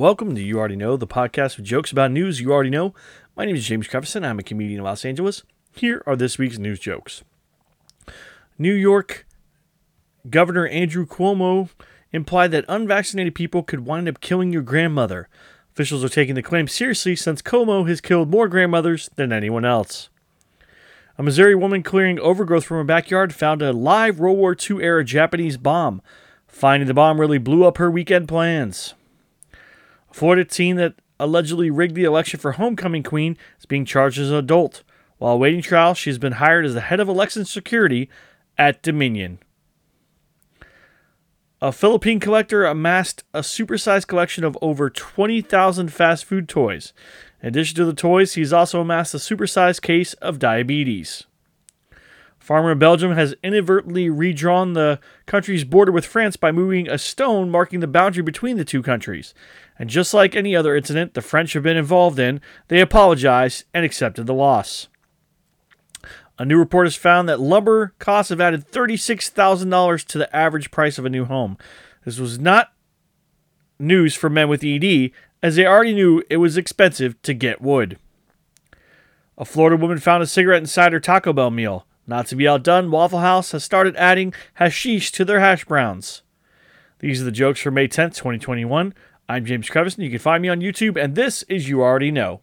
Welcome to You Already Know, the podcast with jokes about news you already know. My name is James Creviston. I'm a comedian in Los Angeles. Here are this week's news jokes. New York Governor Andrew Cuomo implied that unvaccinated people could wind up killing your grandmother. Officials are taking the claim seriously since Cuomo has killed more grandmothers than anyone else. A Missouri woman clearing overgrowth from her backyard found a live World War II era Japanese bomb. Finding the bomb really blew up her weekend plans. A Florida teen that allegedly rigged the election for homecoming queen is being charged as an adult. While awaiting trial, she's been hired as the head of election security at Dominion. A Philippine collector amassed a supersized collection of over 20,000 fast food toys. In addition to the toys, he's also amassed a supersized case of diabetes. Farmer in Belgium has inadvertently redrawn the country's border with France by moving a stone marking the boundary between the two countries. And just like any other incident the French have been involved in, they apologized and accepted the loss. A new report has found that lumber costs have added $36,000 to the average price of a new home. This was not news for men with ED, as they already knew it was expensive to get wood. A Florida woman found a cigarette inside her Taco Bell meal. Not to be outdone, Waffle House has started adding hashish to their hash browns. These are the jokes for May 10th, 2021. I'm James Crevis, and you can find me on YouTube, and this is You Already Know.